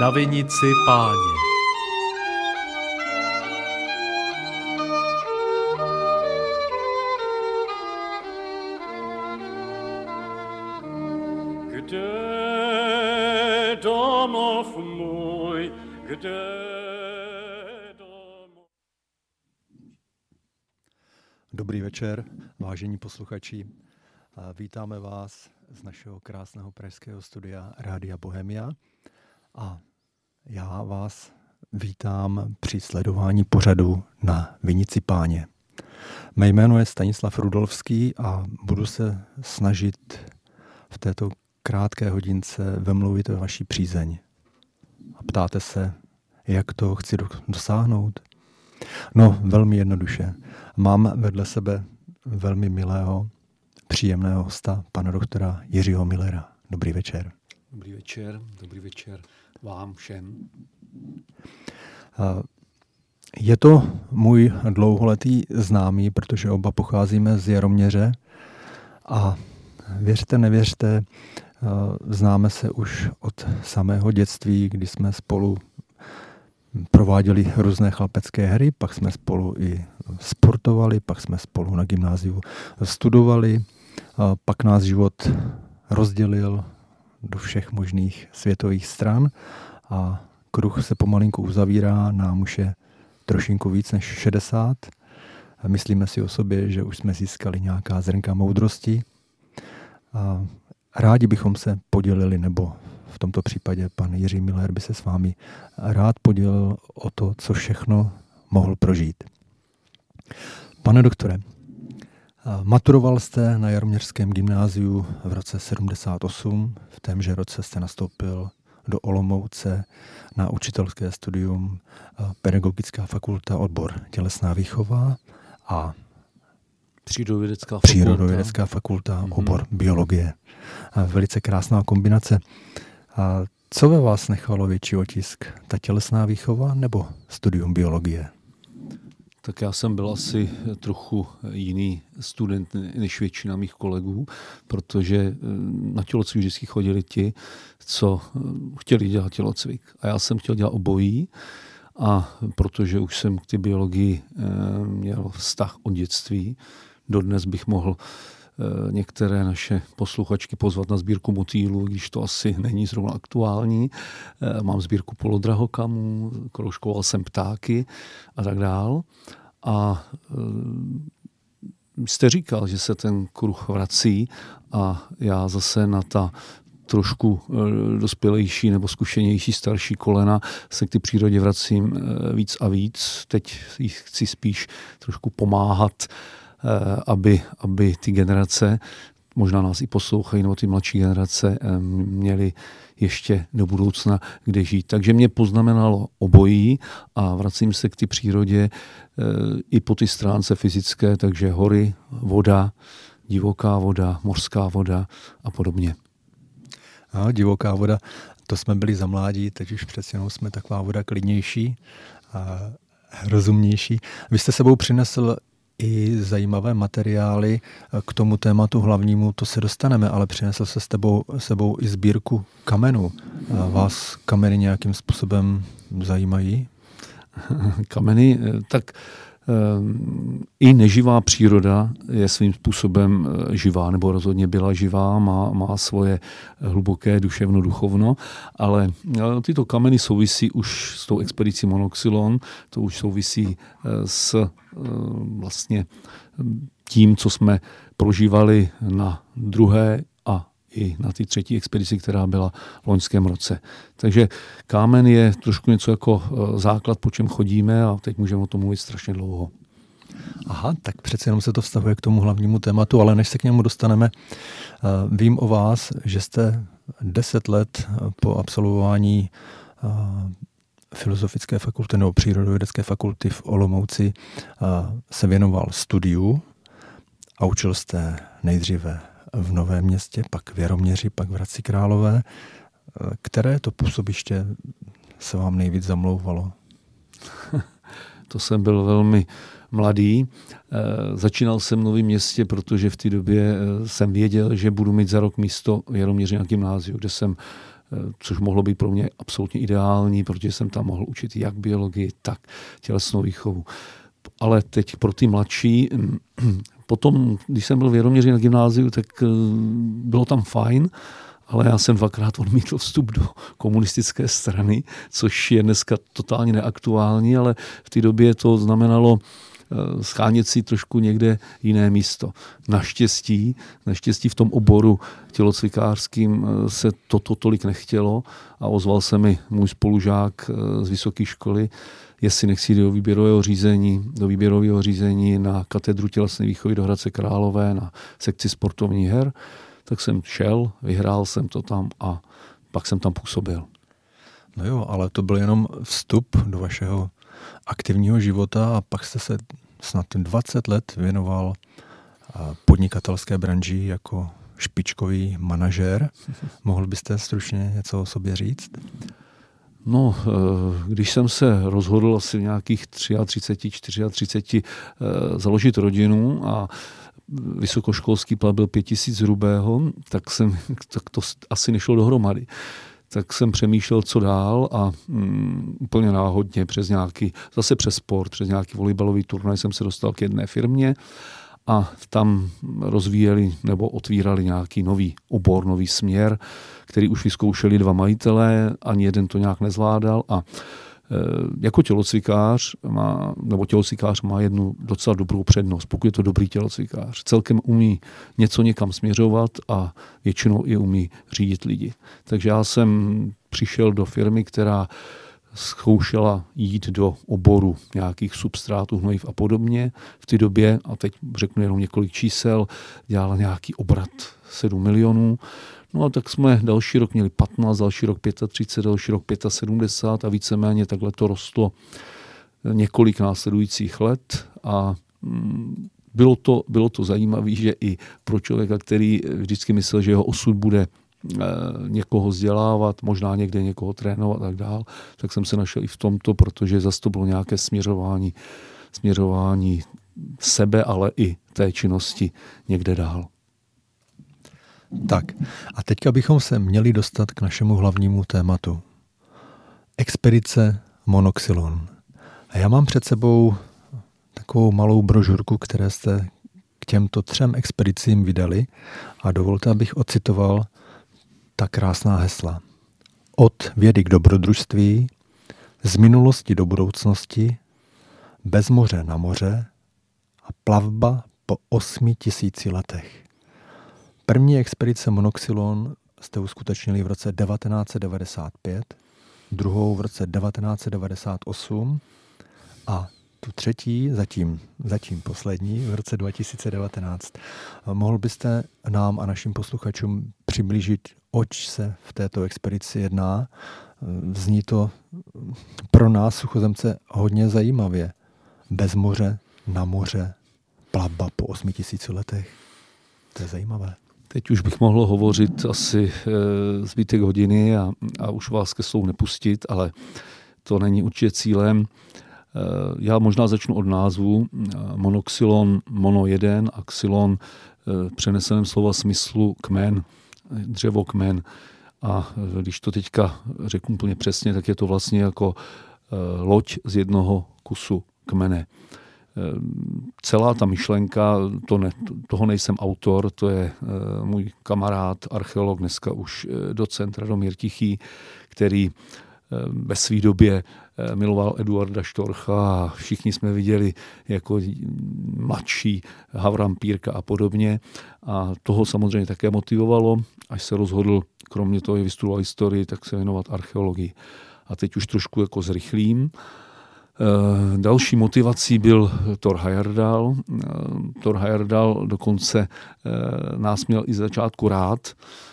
Na vinici páně. Kde domov můj, kde domov... Dobrý večer, vážení posluchači. Vítáme vás z našeho krásného pražského studia Rádia Bohemia a já vás vítám při sledování pořadu na Vinici páně. Mé jméno je Stanislav Rudolfský a budu se snažit v této krátké hodince vemluvit ve vaší přízeň. A ptáte se, jak to chci dosáhnout? No, velmi jednoduše. Mám vedle sebe velmi milého, příjemného hosta, pana doktora Jiřího Millera. Dobrý večer. Dobrý večer, dobrý večer vám všem. Je to můj dlouholetý známý, protože oba pocházíme z Jaroměře a věřte, nevěřte, známe se už od samého dětství, kdy jsme spolu prováděli různé chlapecké hry, pak jsme spolu i sportovali, pak jsme spolu na gymnáziu studovali, pak nás život rozdělil do všech možných světových stran a kruh se pomalinku uzavírá, nám už je trošinku víc než 60. Myslíme si o sobě, že už jsme získali nějaká zrnka moudrosti. A rádi bychom se podělili, nebo v tomto případě pan Jiří Miller by se s vámi rád podělil o to, co všechno mohl prožít. Pane doktore, Maturoval jste na Jaroměřském gymnáziu v roce 78. V témže roce jste nastoupil do Olomouce na učitelské studium Pedagogická fakulta odbor tělesná výchova a Přírodovědecká fakulta. Přírodovědecká fakulta, mm-hmm. obor biologie. A velice krásná kombinace. A co ve vás nechalo větší otisk? Ta tělesná výchova nebo studium biologie? Tak já jsem byl asi trochu jiný student než většina mých kolegů, protože eh, na tělocvik vždycky chodili ti, co eh, chtěli dělat tělocvik. A já jsem chtěl dělat obojí, a protože už jsem k té biologii eh, měl vztah od dětství, dodnes bych mohl některé naše posluchačky pozvat na sbírku motýlů, když to asi není zrovna aktuální. Mám sbírku polodrahokamů, kroužkoval jsem ptáky a tak dál. A jste říkal, že se ten kruh vrací a já zase na ta trošku dospělejší nebo zkušenější starší kolena se k ty přírodě vracím víc a víc. Teď jich chci spíš trošku pomáhat, aby, aby ty generace, možná nás i poslouchají, nebo ty mladší generace, měly ještě do budoucna kde žít. Takže mě poznamenalo obojí a vracím se k ty přírodě e, i po ty stránce fyzické, takže hory, voda, divoká voda, mořská voda a podobně. A divoká voda, to jsme byli za mládí, teď už přece jenom jsme taková voda klidnější a rozumnější. Vy jste sebou přinesl i zajímavé materiály k tomu tématu hlavnímu, to se dostaneme, ale přinesl se s tebou, sebou i sbírku kamenů. Vás kameny nějakým způsobem zajímají? Kameny, eh, tak eh, i neživá příroda je svým způsobem eh, živá, nebo rozhodně byla živá, má, má svoje hluboké duševno-duchovno, ale tyto kameny souvisí už s tou expedicí Monoxylon, to už souvisí s vlastně tím, co jsme prožívali na druhé i na ty třetí expedici, která byla v loňském roce. Takže kámen je trošku něco jako e, základ, po čem chodíme a teď můžeme o tom mluvit strašně dlouho. Aha, tak přece jenom se to vztahuje k tomu hlavnímu tématu, ale než se k němu dostaneme, e, vím o vás, že jste deset let po absolvování e, Filozofické fakulty nebo Přírodovědecké fakulty v Olomouci se věnoval studiu a učil jste nejdříve v Novém městě, pak v Jaroměři, pak v Hradci Králové. Které to působiště se vám nejvíc zamlouvalo? to jsem byl velmi mladý. E, začínal jsem v Novém městě, protože v té době e, jsem věděl, že budu mít za rok místo v Jaroměři na gymnáziu, kde jsem což mohlo být pro mě absolutně ideální, protože jsem tam mohl učit jak biologii, tak tělesnou výchovu. Ale teď pro ty mladší, potom, když jsem byl v Jeroměři na gymnáziu, tak bylo tam fajn, ale já jsem dvakrát odmítl vstup do komunistické strany, což je dneska totálně neaktuální, ale v té době to znamenalo eh, schánět si trošku někde jiné místo. Naštěstí, naštěstí v tom oboru tělocvikářským eh, se toto tolik nechtělo a ozval se mi můj spolužák eh, z vysoké školy, jestli nechci do výběrového řízení, do výběrového řízení na katedru tělesné výchovy do Hradce Králové na sekci sportovních her tak jsem šel, vyhrál jsem to tam a pak jsem tam působil. No jo, ale to byl jenom vstup do vašeho aktivního života a pak jste se snad 20 let věnoval podnikatelské branži jako špičkový manažer. Mohl byste stručně něco o sobě říct? No, eh, když jsem se rozhodl asi nějakých 33, 34 eh, založit rodinu a vysokoškolský plat byl 5000 hrubého, tak, jsem, tak to asi nešlo dohromady. Tak jsem přemýšlel, co dál a mm, úplně náhodně přes nějaký, zase přes sport, přes nějaký volejbalový turnaj jsem se dostal k jedné firmě a tam rozvíjeli nebo otvírali nějaký nový obor, nový směr, který už vyzkoušeli dva majitelé, ani jeden to nějak nezvládal a jako tělocvikář má, nebo tělocvikář má jednu docela dobrou přednost, pokud je to dobrý tělocvikář. Celkem umí něco někam směřovat a většinou i umí řídit lidi. Takže já jsem přišel do firmy, která zkoušela jít do oboru nějakých substrátů, hnojiv a podobně. V té době, a teď řeknu jenom několik čísel, dělala nějaký obrat 7 milionů. No a tak jsme další rok měli 15, další rok 35, další rok 75 a víceméně takhle to rostlo několik následujících let a mm, bylo to, bylo to zajímavé, že i pro člověka, který vždycky myslel, že jeho osud bude eh, někoho vzdělávat, možná někde někoho trénovat a tak dál, tak jsem se našel i v tomto, protože zase to bylo nějaké směřování, směřování sebe, ale i té činnosti někde dál. Tak a teďka bychom se měli dostat k našemu hlavnímu tématu. Expedice Monoxylon. A já mám před sebou takovou malou brožurku, které jste k těmto třem expedicím vydali a dovolte, abych ocitoval ta krásná hesla. Od vědy k dobrodružství, z minulosti do budoucnosti, bez moře na moře a plavba po osmi tisíci letech. První expedice Monoxylon jste uskutečnili v roce 1995, druhou v roce 1998 a tu třetí, zatím, zatím poslední, v roce 2019. Mohl byste nám a našim posluchačům přiblížit, oč se v této expedici jedná? Zní to pro nás, suchozemce, hodně zajímavě. Bez moře, na moře, plavba po 8000 letech. To je zajímavé. Teď už bych mohl hovořit asi e, zbytek hodiny a, a už vás ke slovu nepustit, ale to není určitě cílem. E, já možná začnu od názvu. Monoxylon mono 1 a xylon přeneseném slova smyslu kmen, dřevo kmen. A když to teďka řeknu úplně přesně, tak je to vlastně jako loď z jednoho kusu kmene. Celá ta myšlenka, to ne, toho nejsem autor, to je eh, můj kamarád, archeolog, dneska už eh, docent Radomír Tichý, který eh, ve své době miloval Eduarda Štorcha a všichni jsme viděli jako mladší Havram Pírka a podobně. A toho samozřejmě také motivovalo, až se rozhodl, kromě toho, že vystudoval historii, tak se věnovat archeologii. A teď už trošku jako zrychlím. Další motivací byl Thor Heyerdahl. Eh, Thor Heyerdahl dokonce eh, nás měl i začátku rád,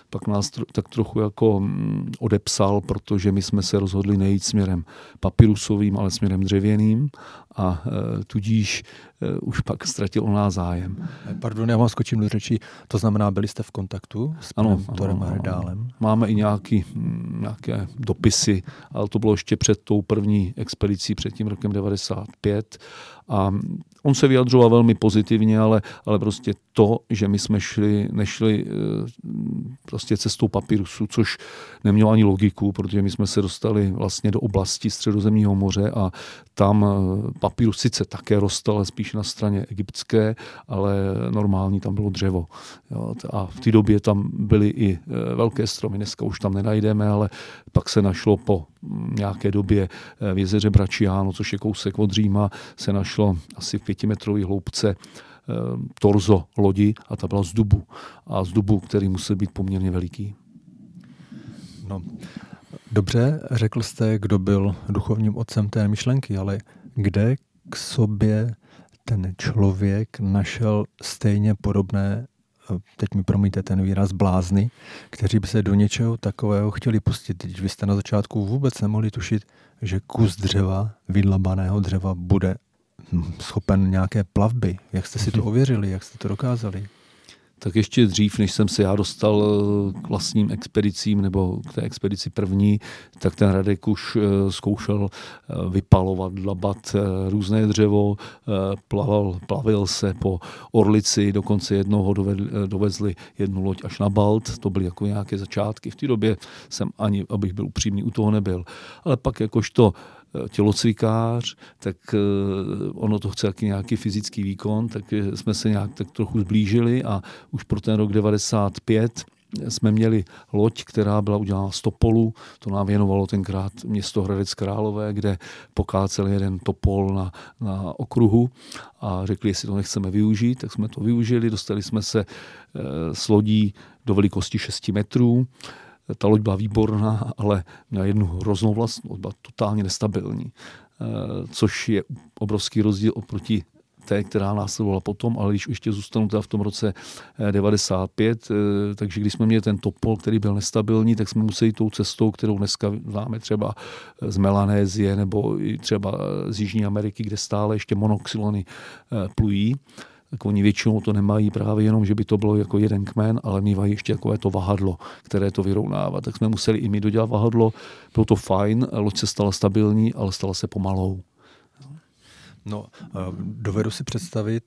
pak nás tak trochu jako mm, odepsal, protože my jsme se rozhodli nejít směrem papirusovým, ale směrem dřevěným a e, tudíž e, už pak ztratil o nás zájem. Pardon, já vám skočím do řeči. To znamená, byli jste v kontaktu s ano, Torem Hrdálem? Máme i nějaký, mm, nějaké dopisy, ale to bylo ještě před tou první expedicí, před tím rokem 95 a on se vyjadřoval velmi pozitivně, ale, ale prostě to, že my jsme šli, nešli prostě cestou papírusu, což nemělo ani logiku, protože my jsme se dostali vlastně do oblasti středozemního moře a tam papírus sice také rostl, ale spíš na straně egyptské, ale normální tam bylo dřevo. A v té době tam byly i velké stromy, dneska už tam nenajdeme, ale pak se našlo po nějaké době v jezeře Bračiano, což je kousek od Říma, se našlo asi v pětimetrové hloubce torzo lodi a ta byla z dubu. A z dubu, který musel být poměrně veliký. No, dobře, řekl jste, kdo byl duchovním otcem té myšlenky, ale kde k sobě ten člověk našel stejně podobné, teď mi promíte ten výraz, blázny, kteří by se do něčeho takového chtěli pustit. Teď vy jste na začátku vůbec nemohli tušit, že kus dřeva, vydlabaného dřeva, bude schopen nějaké plavby. Jak jste si to mhm. ověřili, jak jste to dokázali? tak ještě dřív, než jsem se já dostal eh, k vlastním expedicím nebo k té expedici první, tak ten Radek už eh, zkoušel eh, vypalovat, dlabat různé dřevo, plaval, plavil se po Orlici, dokonce jednoho dovezli jednu loď až na Balt, to byly jako nějaké začátky. V té době jsem ani, abych byl upřímný, u toho nebyl. Ale pak jakožto tělocvikář, tak eh, ono to chce nějaký fyzický výkon, tak jsme se nějak tak trochu zblížili a už pro ten rok 95 jsme měli loď, která byla udělána z topolu, to nám věnovalo tenkrát město Hradec Králové, kde pokácel jeden topol na, na okruhu a řekli, jestli to nechceme využít, tak jsme to využili, dostali jsme se eh, s lodí do velikosti 6 metrů, ta loď byla výborná, ale měla jednu hroznou vlastnost, byla totálně nestabilní, eh, což je obrovský rozdíl oproti té, která následovala potom, ale když ještě zůstanu teda v tom roce 95, eh, eh, takže když jsme měli ten topol, který byl nestabilní, tak jsme museli tou cestou, kterou dneska známe třeba z Melanézie nebo třeba z Jižní Ameriky, kde stále ještě monoxylony plují, tak oni většinou to nemají právě jenom, že by to bylo jako jeden kmen, ale mývají ještě takové to vahadlo, které to vyrovnává. Tak jsme museli i my dodělat vahadlo, bylo to fajn, loď se stala stabilní, ale stala se pomalou. No, dovedu si představit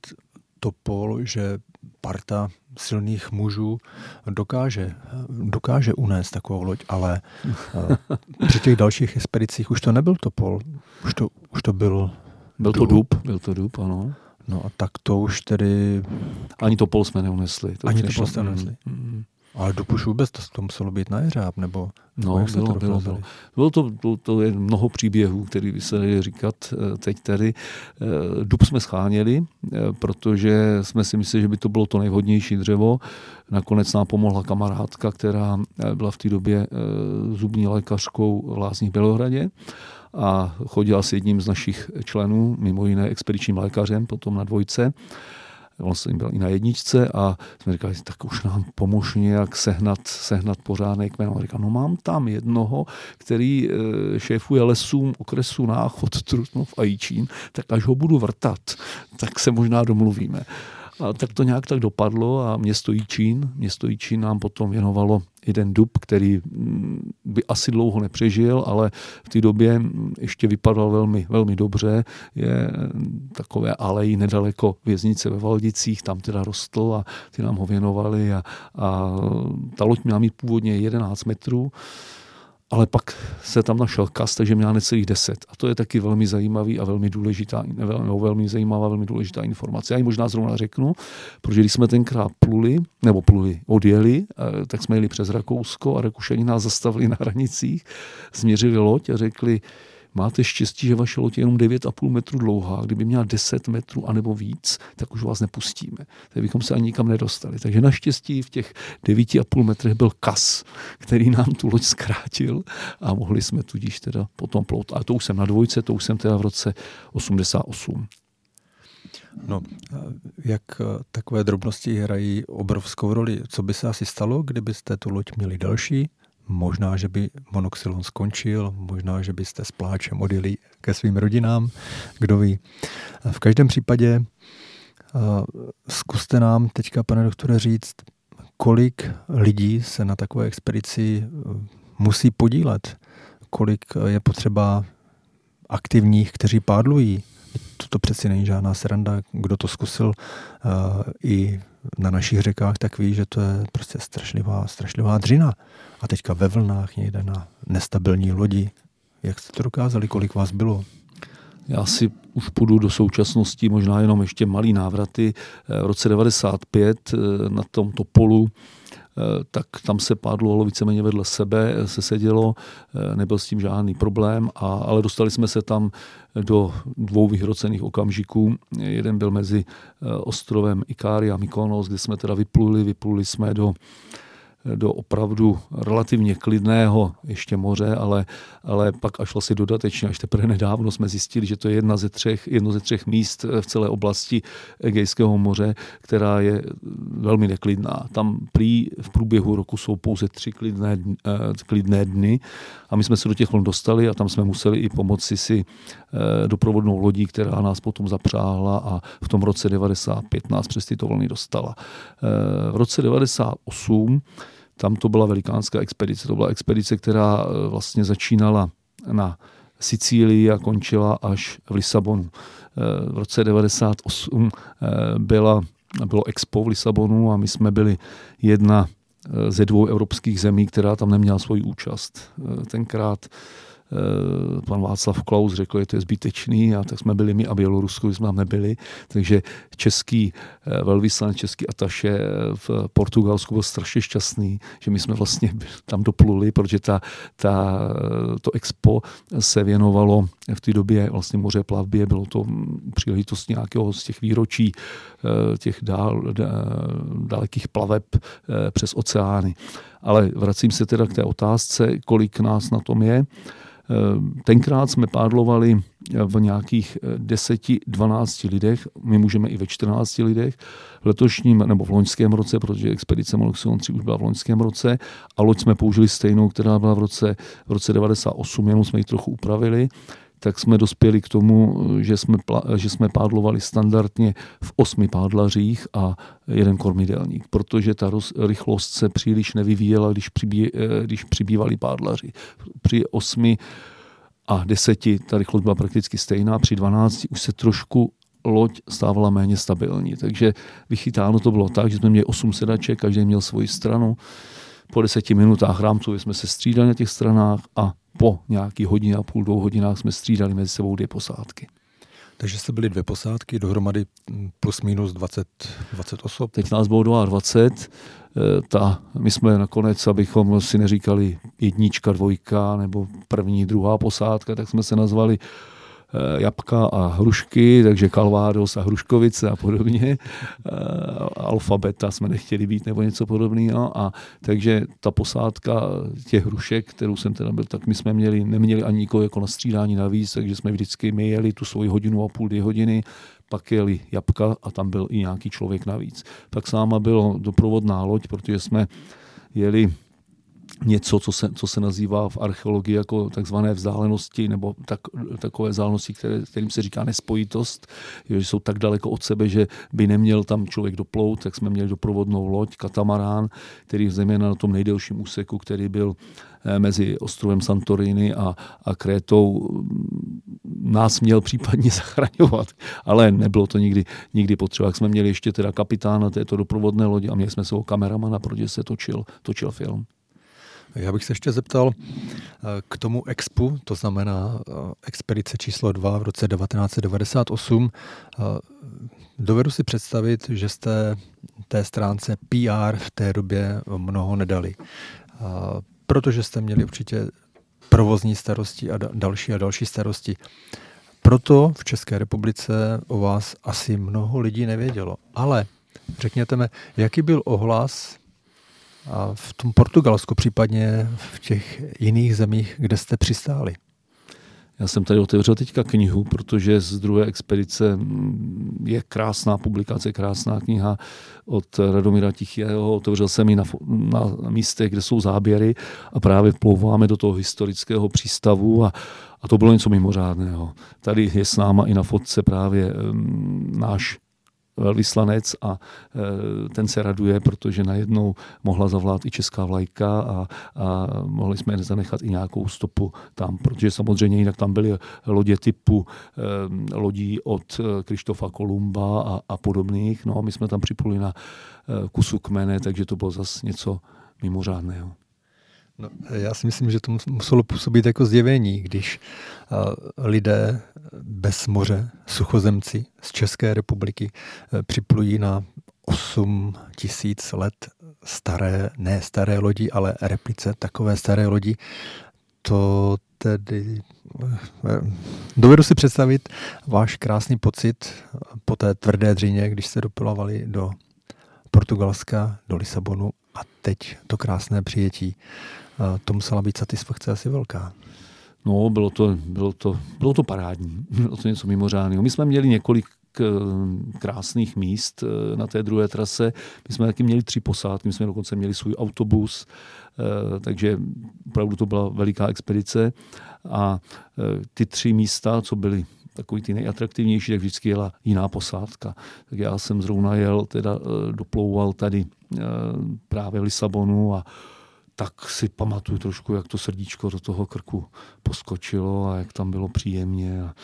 to pol, že parta silných mužů dokáže, dokáže unést takovou loď, ale při těch dalších expedicích už to nebyl topol, už to, už to byl byl to dub, byl to dub, ano. No a tak to už tedy... Ani to pol jsme neunesli. To Ani to pol jste neunesli. Mm, mm. Ale dub už vůbec to, to muselo být na jeřáb, nebo... No, bylo, to bylo, bylo. bylo to, to, to je mnoho příběhů, který by se dali říkat eh, teď tady. Eh, dub jsme scháněli, eh, protože jsme si mysleli, že by to bylo to nejvhodnější dřevo. Nakonec nám pomohla kamarádka, která byla v té době zubní lékařkou v Lázních Bělohradě a chodila s jedním z našich členů, mimo jiné expedičním lékařem, potom na dvojce. On jsem byl i na jedničce a jsme říkali, tak už nám pomož nějak sehnat, sehnat pořádný kmen. On říkal, no mám tam jednoho, který eh, šéfuje lesům okresu Náchod, Trutnov a Jičín, tak až ho budu vrtat, tak se možná domluvíme. A tak to nějak tak dopadlo a město Jičín, město Jičín nám potom věnovalo jeden dub, který mm, by asi dlouho nepřežil, ale v té době ještě vypadal velmi, velmi dobře. Je takové alejí nedaleko věznice ve Valdicích, tam teda rostl a ty nám ho věnovali a, a ta loď měla mít původně 11 metrů ale pak se tam našel kas, takže měla necelých deset. A to je taky velmi zajímavý a velmi důležitá, velmi, velmi zajímavá, velmi důležitá informace. Já ji možná zrovna řeknu, protože když jsme tenkrát pluli, nebo pluli, odjeli, eh, tak jsme jeli přes Rakousko a Rakušani nás zastavili na hranicích, změřili loď a řekli, máte štěstí, že vaše loď je jenom 9,5 metru dlouhá. Kdyby měla 10 metrů anebo víc, tak už vás nepustíme. Tak bychom se ani nikam nedostali. Takže naštěstí v těch 9,5 metrech byl kas, který nám tu loď zkrátil a mohli jsme tudíž teda potom plout. A to už jsem na dvojce, to už jsem teda v roce 88. No, jak takové drobnosti hrají obrovskou roli? Co by se asi stalo, kdybyste tu loď měli další, Možná, že by monoxylon skončil, možná, že byste s pláčem odjeli ke svým rodinám, kdo ví. V každém případě zkuste nám teďka, pane doktore, říct, kolik lidí se na takové expedici e, musí podílet, kolik je potřeba aktivních, kteří pádlují. To přeci není žádná sranda. Kdo to zkusil uh, i na našich řekách, tak ví, že to je prostě strašlivá, strašlivá dřina. A teďka ve vlnách někde na nestabilní lodi. Jak jste to dokázali? Kolik vás bylo? Já si už půjdu do současnosti, možná jenom ještě malý návraty. V roce 95 na tomto polu Eh, tak tam se pádlo víceméně vedle sebe, eh, se sedělo, eh, nebyl s tím žádný problém, a, ale dostali jsme se tam do dvou vyhrocených okamžiků. Jeden byl mezi ostrovem Ikári a Mykonos, kde jsme teda vypluli, vypluli jsme do do opravdu relativně klidného ještě moře, ale, ale pak až vlastně dodatečně, až teprve nedávno jsme zjistili, že to je jedna ze třech, jedno ze třech míst v celé oblasti Egejského moře, která je velmi neklidná. Tam prý v průběhu roku jsou pouze tři klidné, eh, klidné dny a my jsme se do těch vln dostali a tam jsme museli i pomoci si eh, doprovodnou lodí, která nás potom zapřáhla a v tom roce 95 nás přes tyto vlny dostala. Eh, v roce 98 tam to byla velikánská expedice. To byla expedice, která eh, vlastně začínala na Sicílii a končila až v Lisabonu. Eh, v roce 98 eh, byla, bylo expo v Lisabonu a my jsme byli jedna ze dvou evropských zemí, která tam neměla svoji účast. Tenkrát pan Václav Klaus řekl, že to je zbytečný a tak jsme byli my a Bělorusko jsme tam nebyli. Takže český eh, velvyslanec, český ataše eh, v Portugalsku byl strašně šťastný, že my jsme vlastně tam dopluli, protože ta, ta, to expo se věnovalo v té době vlastně moře plavbě, bylo to příležitost nějakého z těch výročí těch dál, dalekých plaveb přes oceány. Ale vracím se teda k té otázce, kolik nás na tom je. Eh, tenkrát jsme pádlovali v nějakých 10-12 eh, lidech, my můžeme i ve 14 lidech, v letošním nebo v loňském roce, protože expedice Moloxion 3 už byla v loňském roce. A loď jsme použili stejnou, která byla v roce, v roce 98, jenom jsme ji trochu upravili tak jsme dospěli k tomu, že jsme, že jsme pádlovali standardně v osmi pádlařích a jeden kormidelník, protože ta roz, rychlost se příliš nevyvíjela, když, přibí, eh, když přibývali pádlaři. Při osmi a deseti ta rychlost byla prakticky stejná, při dvanácti už se trošku loď stávala méně stabilní. Takže vychytáno to bylo tak, že jsme měli osm sedaček, každý měl svoji stranu. Po deseti minutách rámcově jsme se střídali na těch stranách a po nějaký hodině a půl, dvou hodinách jsme střídali mezi sebou dvě posádky. Takže jste byli dvě posádky, dohromady plus minus 20, 20 osob? Teď nás bylo 22. Eh, ta, my jsme nakonec, abychom si neříkali jednička, dvojka nebo první, druhá posádka, tak jsme se nazvali jabka a hrušky, takže Kalvádos a Hruškovice a podobně. Eh, alfabeta jsme nechtěli být nebo něco podobného. A takže ta posádka těch hrušek, kterou jsem teda byl, tak my jsme měli, neměli ani nikoho jako na střídání navíc, takže jsme vždycky my jeli tu svoji hodinu a půl, dvě hodiny, pak jeli jabka a tam byl i nějaký člověk navíc. Pak sáma bylo doprovodná loď, protože jsme jeli něco, co se, co se nazývá v archeologii jako takzvané vzdálenosti nebo tak, takové vzdálenosti, které, kterým se říká nespojitost, že jsou tak daleko od sebe, že by neměl tam člověk doplout, tak jsme měli doprovodnou loď, katamarán, který zejména na tom nejdelším úseku, který byl eh, mezi ostrovem Santorini a, a Krétou mm, nás měl případně zachraňovat, ale nebylo to nikdy, nikdy potřeba. Jak jsme měli ještě teda kapitána této doprovodné lodi a měli jsme svého kameramana, protože se točil, točil film. Já bych se ještě zeptal eh, k tomu expu, to znamená eh, expedice číslo 2 v roce 1998. Eh, dovedu si představit, že jste té stránce PR v té době mnoho nedali, protože jste měli určitě provozní starosti a další a další starosti. Proto v České republice o vás asi mnoho lidí nevědělo. Ale řekněte mi, jaký byl ohlas a v tom Portugalsku, případně v těch jiných zemích, kde jste přistáli? Já jsem tady otevřel teďka knihu, protože z druhé expedice je krásná publikace, krásná kniha od Radomíra Tichého. Otevřel jsem ji na, na místech, kde jsou záběry a právě plouváme do toho historického přístavu a, a to bylo něco mimořádného. Tady je s náma i na fotce právě um, náš velvyslanec a ten se raduje, protože najednou mohla zavlát i česká vlajka a, a mohli jsme zanechat i nějakou stopu tam, protože samozřejmě jinak tam byly lodě typu lodí od Krištofa Kolumba a, a podobných. No a my jsme tam připuli na kusu kmene, takže to bylo zase něco mimořádného. No, já si myslím, že to muselo působit jako zjevení, když lidé bez moře, suchozemci z České republiky e, připlují na 8 tisíc let staré, ne staré lodi, ale replice takové staré lodi. To tedy e, dovedu si představit váš krásný pocit po té tvrdé dřině, když jste doplavali do Portugalska, do Lisabonu a teď to krásné přijetí to musela být satisfakce asi velká. No, bylo to, bylo to, bylo to parádní, bylo to něco mimořádného. My jsme měli několik eh, krásných míst eh, na té druhé trase. My jsme taky měli tři posádky, my jsme dokonce měli svůj autobus, eh, takže opravdu to byla veliká expedice. A ty tři místa, co byly takový ty nejatraktivnější, tak vždycky jela jiná posádka. Tak já jsem zrovna jel, teda doplouval tady právě v Lisabonu a tak si pamatuju trošku, jak to srdíčko do toho krku poskočilo a jak tam bylo příjemně a,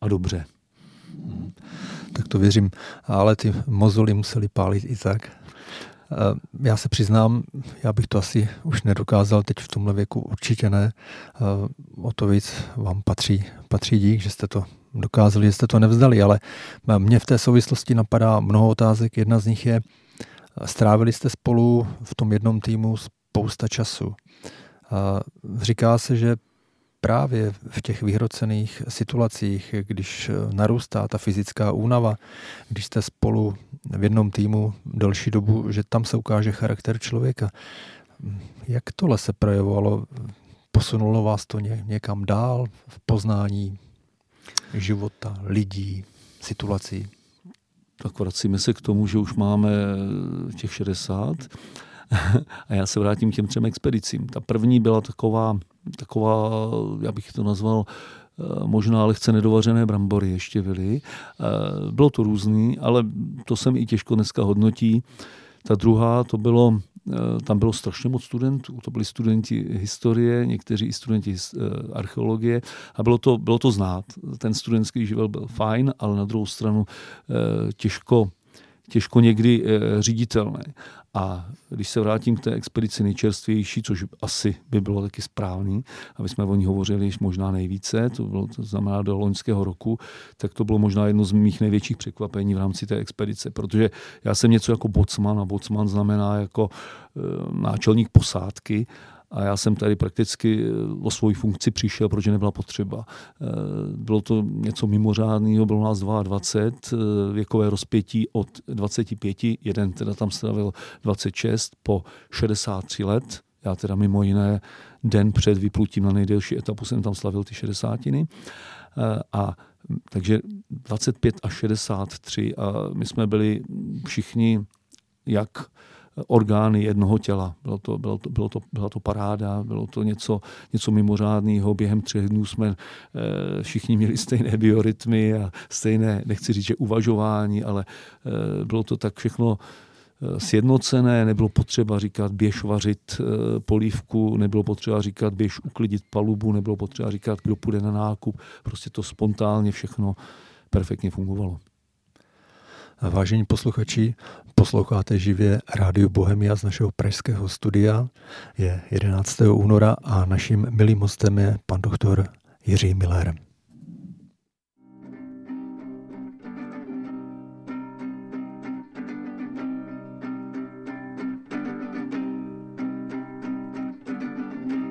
a dobře. Tak to věřím, ale ty mozoly museli pálit i tak. Eh, já se přiznám, já bych to asi už nedokázal teď v tomhle věku, určitě ne. Eh, o to víc vám patří, patří dík, že jste to dokázali, že jste to nevzdali, ale mě v té souvislosti napadá mnoho otázek. Jedna z nich je, strávili jste spolu v tom jednom týmu spousta času. A říká se, že právě v těch vyhrocených situacích, když narůstá ta fyzická únava, když jste spolu v jednom týmu delší dobu, že tam se ukáže charakter člověka. Jak tohle se projevovalo? Posunulo vás to někam dál v poznání života, lidí, situací? Tak vracíme se k tomu, že už máme těch 60 a já se vrátím k těm třem expedicím. Ta první byla taková, taková já bych to nazval, eh, možná lehce nedovařené brambory ještě byly. Eh, bylo to různý, ale to se mi i těžko dneska hodnotí. Ta druhá, to bylo, eh, tam bylo strašně moc studentů. To byli studenti historie, někteří i studenti archeologie a bylo to, bylo to znát. Ten studentský živel byl fajn, ale na druhou stranu těžko těžko někdy říditelné. A když se vrátím k té expedici nejčerstvější, což asi by bylo taky správný, aby jsme o ní hovořili možná nejvíce, to, bylo, to znamená do loňského roku, tak to bylo možná jedno z mých největších překvapení v rámci té expedice, protože já jsem něco jako bocman a bocman znamená jako e, náčelník posádky a já jsem tady prakticky eh, o svoji funkci přišel, protože nebyla potřeba. Eh, bylo to něco mimořádného, bylo nás 22, eh, věkové rozpětí od 25, jeden teda tam stavil 26 po 63 let. Já teda mimo jiné den před vyplutím na nejdelší etapu jsem tam slavil ty 60. A takže 25 a 63 a my jsme byli všichni jak orgány jednoho těla. Bylo to, bylo to, bylo to, byla to paráda, bylo to něco, něco mimořádného. Během třech dnů jsme e, všichni měli stejné biorytmy a stejné, nechci říct, že uvažování, ale e, bylo to tak všechno eh, sjednocené, nebylo potřeba říkat běž vařit polívku, nebylo potřeba říkat běž uklidit palubu, nebylo potřeba říkat, kdo půjde na nákup. Prostě to spontánně všechno perfektně fungovalo. Vážení posluchači, posloucháte živě Rádio Bohemia z našeho pražského studia. Je 11. února a naším milým hostem je pan doktor Jiří Miller.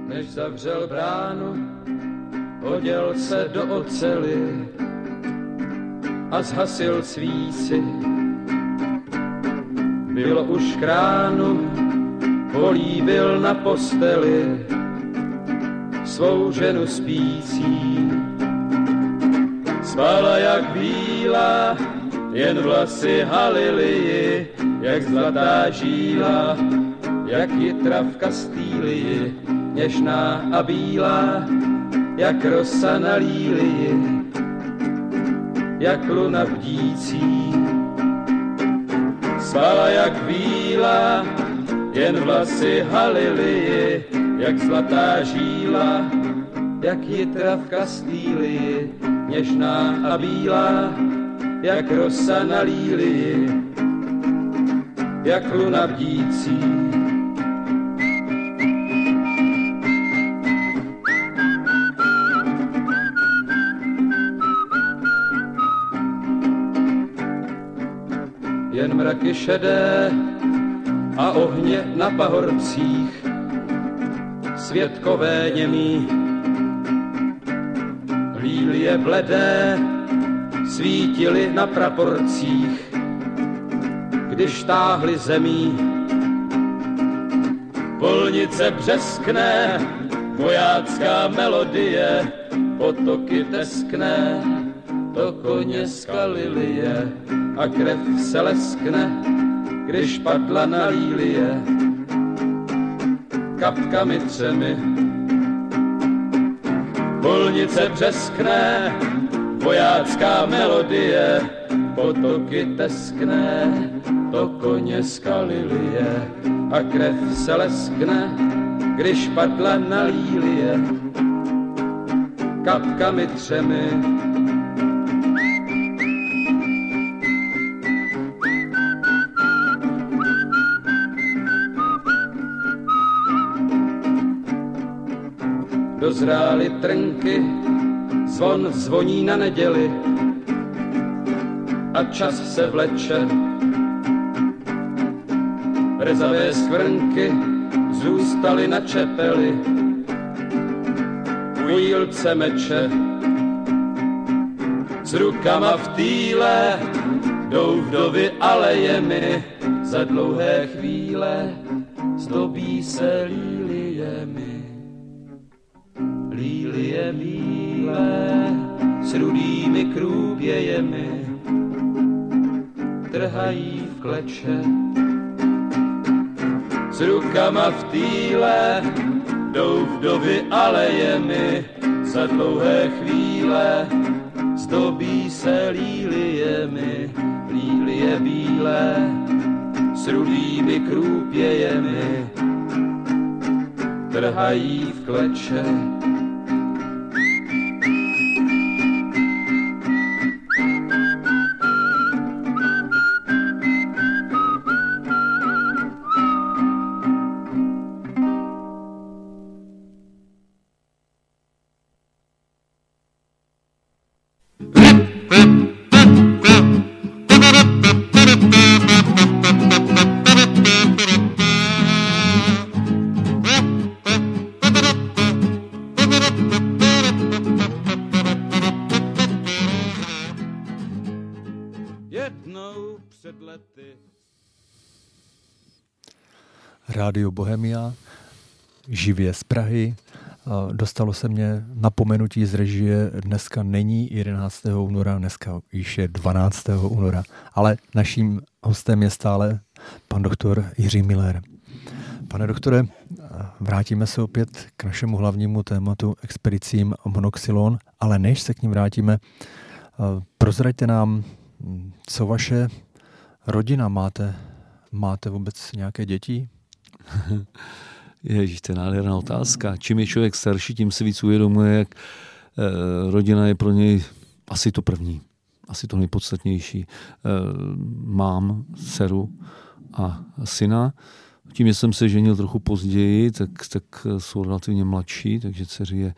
Než zavřel bránu, oděl se do ocely a zhasil svíci. Bylo už kránu, políbil na posteli svou ženu spící. Spala jak bílá, jen vlasy halily jak zlatá žíla, jak jitra v Kastýlii, něžná a bílá, jak rosa na lílii jak luna bdící, spala jak víla, jen vlasy halily, jak zlatá žíla, jak jitra v Kastýlii, něžná a bílá, jak rosa na lílii, jak luna bdící. Mraky šedé a ohně na pahorcích, světkové němí, lílie bledé, svítily na praporcích, když táhli zemí. Polnice břeskne, vojácká melodie, potoky teskne, to koně skalilie a krev se leskne, když padla na lílie kapkami třemi. Polnice břeskne, vojácká melodie, potoky teskne, to koně skalilie a krev se leskne, když padla na lílie kapkami třemi. Dozrály trnky, zvon zvoní na neděli a čas se vleče. Rezavé skvrnky zůstaly na čepeli, u jílce meče. S rukama v týle jdou vdovy alejemi, za dlouhé chvíle zdobí se líliemi. Bílé s rudými krůbějemi trhají v kleče. S rukama v týle jdou vdovy alejemi za dlouhé chvíle zdobí se líliemi, lílie bílé s rudými krůpějemi trhají v kleče. Rádio Bohemia, živě z Prahy. Dostalo se mě napomenutí z režie, dneska není 11. února, dneska již je 12. února, ale naším hostem je stále pan doktor Jiří Miller. Pane doktore, vrátíme se opět k našemu hlavnímu tématu expedicím monoxylon, ale než se k ním vrátíme, prozraďte nám, co vaše rodina máte? Máte vůbec nějaké děti? Ježíš, to je nádherná otázka. Čím je člověk starší, tím si víc uvědomuje, jak eh, rodina je pro něj asi to první, asi to nejpodstatnější. Eh, mám dceru a syna. Tím, že jsem se ženil trochu později, tak, tak jsou relativně mladší, takže dceři je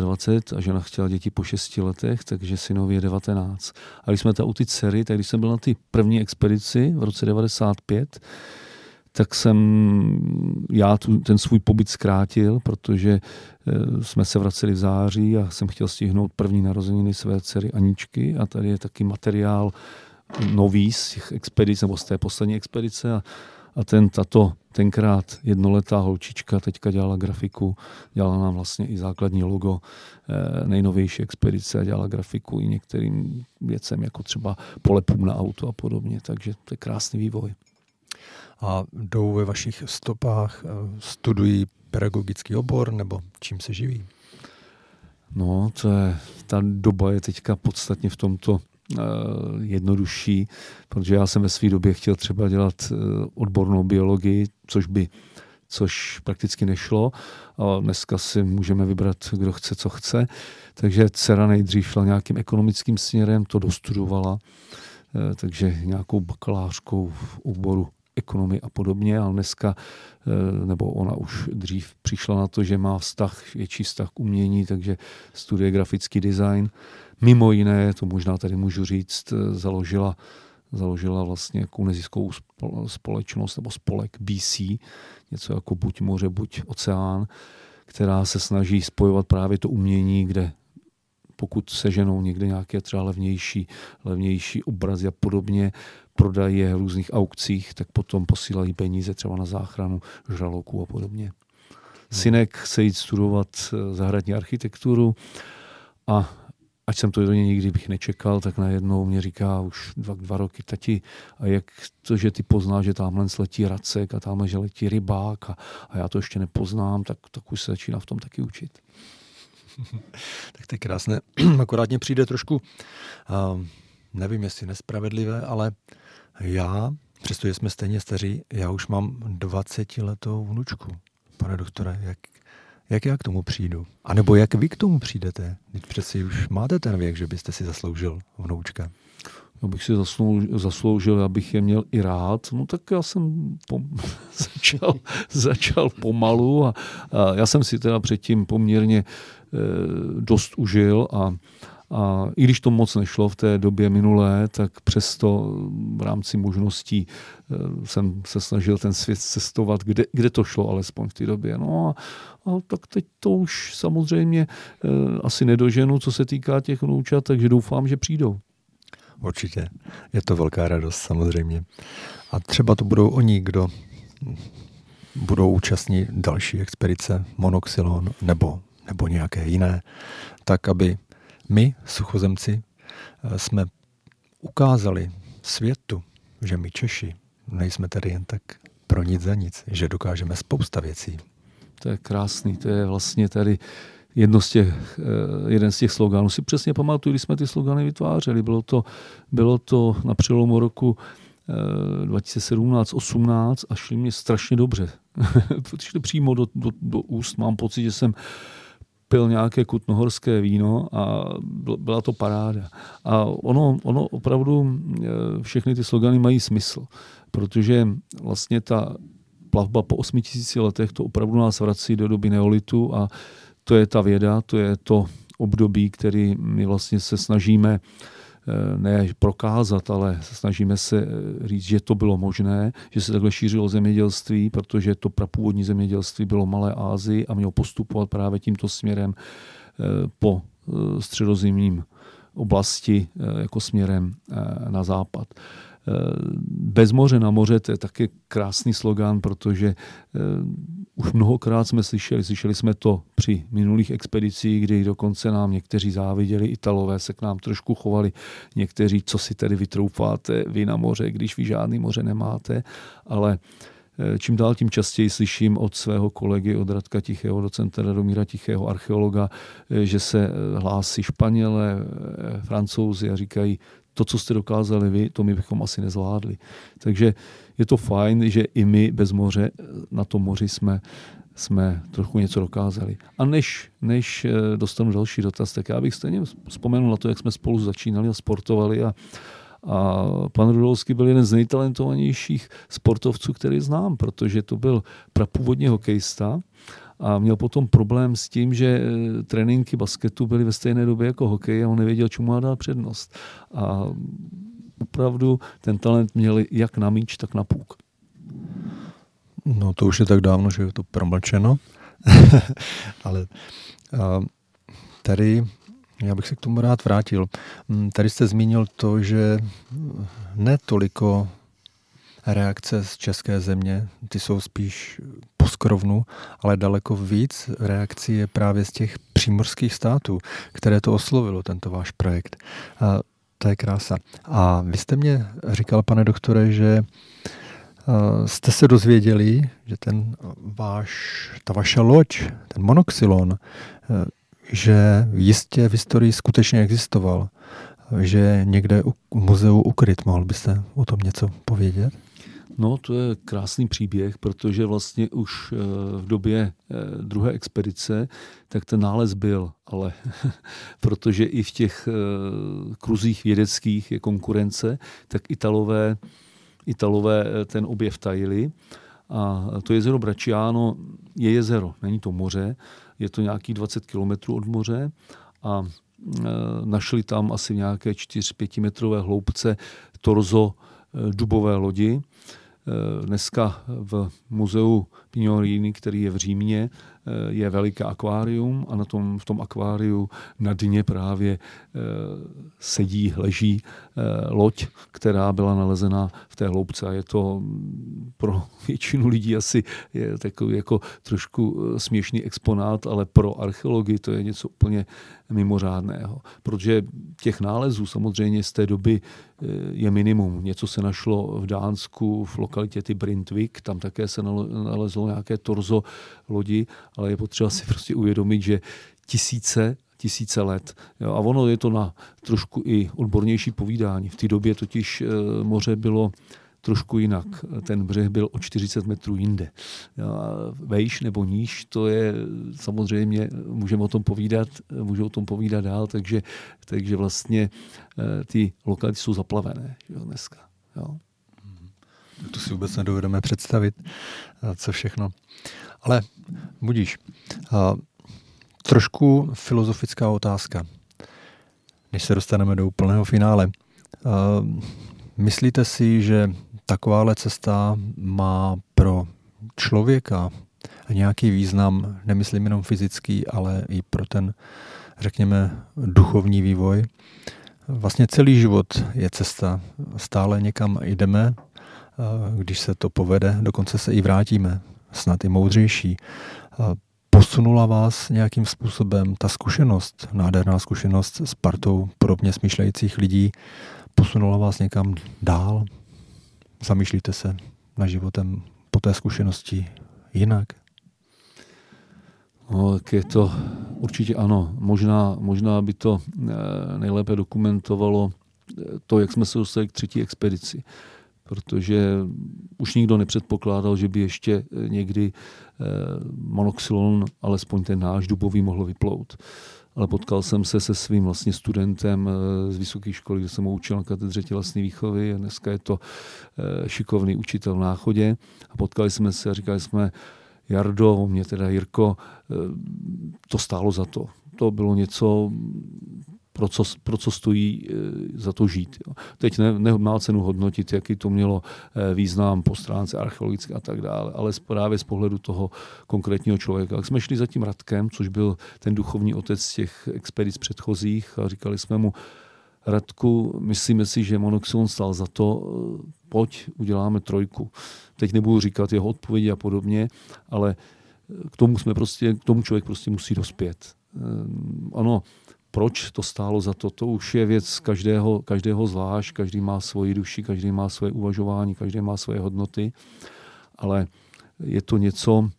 25 a žena chtěla děti po 6 letech, takže synovi je 19. A když jsme ta u ty dcery, tak když jsem byl na ty první expedici v roce 95, tak jsem já tu, ten svůj pobyt zkrátil, protože e, jsme se vraceli v září a jsem chtěl stihnout první narozeniny své dcery Aničky a tady je taky materiál nový z těch expedic, nebo z té poslední expedice a, a ten, tato tenkrát jednoletá holčička teďka dělala grafiku, dělala nám vlastně i základní logo e, nejnovější expedice a dělala grafiku i některým věcem, jako třeba polepům na auto a podobně, takže to je krásný vývoj a jdou ve vašich stopách, studují pedagogický obor nebo čím se živí? No, to je, ta doba je teďka podstatně v tomto jednodušší, protože já jsem ve své době chtěl třeba dělat odbornou biologii, což by což prakticky nešlo. A dneska si můžeme vybrat, kdo chce, co chce. Takže dcera nejdřív šla nějakým ekonomickým směrem, to dostudovala, eh, takže nějakou bakalářkou v oboru ekonomie a podobně, ale dneska, eh, nebo ona už dřív přišla na to, že má vztah, větší vztah k umění, takže studuje grafický design. Mimo jiné, to možná tady můžu říct, eh, založila založila vlastně jako neziskovou společnost nebo spolek BC, něco jako buď moře, buď oceán, která se snaží spojovat právě to umění, kde pokud seženou někde nějaké třeba levnější, levnější obrazy a podobně, prodají je v různých aukcích, tak potom posílají peníze třeba na záchranu žraloků a podobně. Hmm. Synek chce jít studovat eh, zahradní architekturu a ať jsem to do něj nikdy bych nečekal, tak najednou mě říká už dva, dva roky, tati, a jak to, že ty poznáš, že tamhle letí racek a tamhle, že letí rybák a, a já to ještě nepoznám, tak, tak už se začíná v tom taky učit. tak to je krásné. Akorát mě přijde trošku, uh, nevím, jestli nespravedlivé, ale já, přestože jsme stejně staří, já už mám 20 letou vnučku. Pane doktore, jak, jak já k tomu přijdu? A nebo jak vy k tomu přijdete? Teď přeci už máte ten věk, že byste si zasloužil vnoučka. Abych si zasloužil, zasloužil, abych je měl i rád, no tak já jsem pom- začal, začal pomalu a, a já jsem si teda předtím poměrně e, dost užil a a i když to moc nešlo v té době minulé, tak přesto v rámci možností eh, jsem se snažil ten svět cestovat, kde, kde to šlo alespoň v té době. No a, a tak teď to už samozřejmě eh, asi nedoženu, co se týká těch vnoučat, takže doufám, že přijdou. Určitě. Je to velká radost samozřejmě. A třeba to budou oni, kdo budou účastní další expedice Monoxylon nebo, nebo nějaké jiné, tak aby my, suchozemci, eh, jsme ukázali světu, že my Češi nejsme tady jen tak pro nic za nic, že dokážeme spousta věcí. To je krásný, to je vlastně tady jedno z těch, eh, jeden z těch sloganů. Si přesně pamatuju, když jsme ty slogany vytvářeli. Bylo to, bylo to na přelomu roku 2017-18 eh, a šli mě strašně dobře. Protože to přímo do, do, do úst mám pocit, že jsem pil nějaké kutnohorské víno a byla to paráda. A ono, ono opravdu e, všechny ty slogany mají smysl, protože vlastně ta plavba po 8000 letech to opravdu nás vrací do doby neolitu a to je ta věda, to je to období, který my vlastně se snažíme Eh, ne prokázat, ale snažíme se eh, říct, že to bylo možné, že se takhle šířilo zemědělství, protože to prapůvodní zemědělství bylo Malé Ázii a mělo postupovat právě tímto směrem eh, po středozimním oblasti jako směrem na západ. Bez moře na moře, to je taky krásný slogan, protože už mnohokrát jsme slyšeli, slyšeli jsme to při minulých expedicích, kdy dokonce nám někteří záviděli, Italové se k nám trošku chovali, někteří, co si tedy vytroufáte vy na moře, když vy žádný moře nemáte, ale eh, čím dál tím častěji slyším od svého kolegy, od Radka Tichého, docenta Radomíra Tichého, archeologa, eh, že se eh, hlásí Španělé, Francouzi a říkají, to, co jste dokázali vy, to my bychom asi nezvládli. Takže je to fajn, že i my bez moře na tom moři jsme, jsme trochu něco dokázali. A než, než eh, dostanu další dotaz, tak já bych stejně vzpomenul na to, jak jsme spolu začínali a sportovali a, a pan Rudolský byl jeden z nejtalentovanějších sportovců, který znám, protože to byl prapůvodně hokejista a měl potom problém s tím, že eh, tréninky basketu byly ve stejné době jako hokej a on nevěděl, čemu má dát přednost. A opravdu ten talent měl jak na míč, tak na půk. No to už je tak dávno, že je to promlčeno. Ale a, tady já bych se k tomu rád vrátil. Mm, tady jste zmínil to, že ne toliko reakce z české země, ty jsou spíš poskrovnu, ale daleko víc reakcí je právě z těch přímorských států, které to oslovilo, tento váš projekt. A to je krása. A vy jste mě říkal, pane doktore, že jste se dozvěděli, že ten váš, ta vaše loď, ten monoxylon, že jistě v historii skutečně existoval. že někde u muzeu ukryt. Mohl byste o tom něco povědět? No, to je krásný příběh, protože vlastně už v době druhé expedice, tak ten nález byl, ale protože i v těch kruzích vědeckých je konkurence, tak Italové, Italové ten objev tajili. A to jezero Braciano je jezero, není to moře, je to nějakých 20 kilometrů od moře a našli tam asi nějaké 4-5 metrové hloubce torzo dubové lodi. E, dneska v muzeu Pignorini, který je v Římě, je veliké akvárium a na tom, v tom akváriu na dně právě sedí, leží loď, která byla nalezena v té hloubce a je to pro většinu lidí asi je takový jako trošku směšný exponát, ale pro archeologii to je něco úplně mimořádného. Protože těch nálezů samozřejmě z té doby je minimum. Něco se našlo v Dánsku, v lokalitě ty Brindvik, tam také se nalezlo nějaké torzo lodi, ale je potřeba si prostě uvědomit, že tisíce tisíce let. Jo, a ono je to na trošku i odbornější povídání. V té době totiž e, moře bylo trošku jinak. Ten břeh byl o 40 metrů jinde. Vejš nebo níž, to je samozřejmě, můžeme o tom povídat, můžeme o tom povídat dál, takže, takže vlastně e, ty lokality jsou zaplavené jo, dneska. Jo. To si vůbec nedovedeme představit, co všechno. Ale budíš. Trošku filozofická otázka, než se dostaneme do úplného finále. Myslíte si, že takováhle cesta má pro člověka nějaký význam, nemyslím jenom fyzický, ale i pro ten, řekněme, duchovní vývoj? Vlastně celý život je cesta. Stále někam jdeme, když se to povede, dokonce se i vrátíme, snad i moudřejší. Posunula vás nějakým způsobem ta zkušenost, nádherná zkušenost s partou podobně smýšlejících lidí, posunula vás někam dál? Zamýšlíte se na životem po té zkušenosti jinak? No, tak je to určitě ano. Možná, možná by to eh, nejlépe dokumentovalo eh, to, jak jsme se dostali k třetí expedici protože už nikdo nepředpokládal, že by ještě eh, někdy monoxylon, alespoň ten náš dubový, mohl vyplout. Ale potkal jsem se se svým vlastně studentem eh, z vysoké školy, kde jsem ho učil na katedře tělesné výchovy. Dneska je to šikovný učitel v náchodě. A potkali jsme se a říkali jsme, Jardo, mě teda Jirko, to stálo za to. To bylo něco, pro co, pro co stojí e, za to žít. Jo. Teď ne, nemá cenu hodnotit, jaký to mělo e, význam po stránce archeologické a tak dále, ale právě z pohledu toho konkrétního člověka. Tak jsme šli za tím Radkem, což byl ten duchovní otec těch expedic předchozích a říkali jsme mu, Radku, myslíme si, že Monoxylon stál za to, e, pojď, uděláme trojku. Teď nebudu říkat jeho odpovědi a podobně, ale k tomu jsme prostě, k tomu člověk prostě musí dospět. Ano, proč to stálo za to, to už je věc každého, každého zvlášť, každý má svoji duši, každý má svoje uvažování, každý má svoje hodnoty, ale je to něco,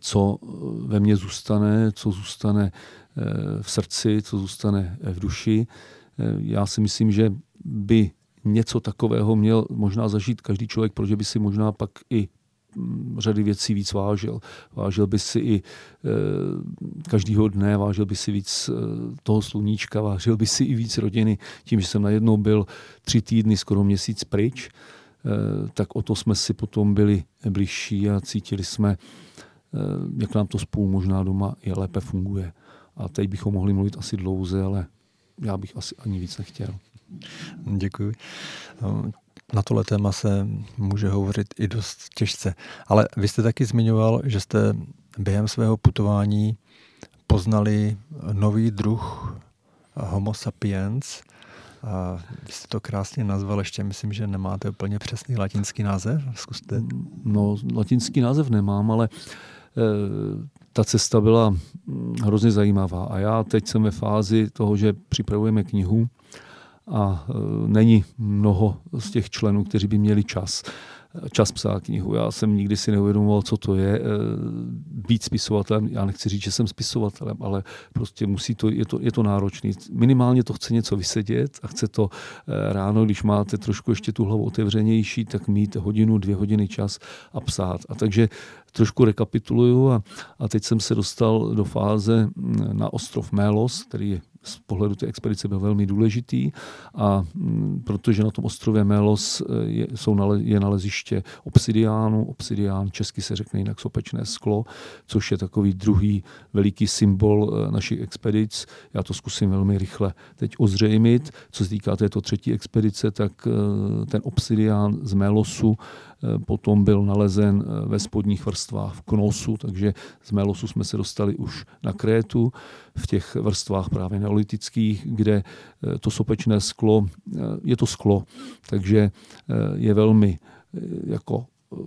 co ve mně zůstane, co zůstane eh, v srdci, co zůstane v duši. Eh, já si myslím, že by něco takového měl možná zažít každý člověk, protože by si možná pak i řady věcí víc vážil. Vážil by si i e, každýho dne, vážil by si víc e, toho sluníčka, vážil by si i víc rodiny. Tím, že jsem najednou byl tři týdny, skoro měsíc pryč, e, tak o to jsme si potom byli bližší a cítili jsme, jak nám to spolu možná doma je lépe funguje. A teď bychom mohli mluvit asi dlouze, ale já bych asi ani víc nechtěl. Děkuji na tohle téma se může hovořit i dost těžce. Ale vy jste taky zmiňoval, že jste během svého putování poznali nový druh Homo sapiens. A vy jste to krásně nazval, ještě myslím, že nemáte úplně přesný latinský název. Zkuste. No, latinský název nemám, ale e, ta cesta byla hm, hrozně zajímavá. A já teď jsem ve fázi toho, že připravujeme knihu, a e, není mnoho z těch členů, kteří by měli čas. čas psát knihu. Já jsem nikdy si neuvědomoval, co to je být spisovatelem. Já nechci říct, že jsem spisovatelem, ale prostě musí to, je to, je to náročný. Minimálně to chce něco vysedět a chce to ráno, když máte trošku ještě tu hlavu otevřenější, tak mít hodinu, dvě hodiny čas a psát. A takže trošku rekapituluju a, a teď jsem se dostal do fáze na ostrov Mélos, který je z pohledu té expedice byl velmi důležitý a mm, protože na tom ostrově Melos e, je, jsou nale, je naleziště obsidiánu, obsidián česky se řekne jinak sopečné sklo, což je takový druhý veliký symbol e, našich expedic. Já to zkusím velmi rychle teď ozřejmit. Co se týká této třetí expedice, tak e, ten obsidián z Melosu potom byl nalezen ve spodních vrstvách v Knosu, takže z Melosu jsme se dostali už na Krétu v těch vrstvách právě neolitických, kde eh, to sopečné sklo, eh, je to sklo, takže eh, je velmi jako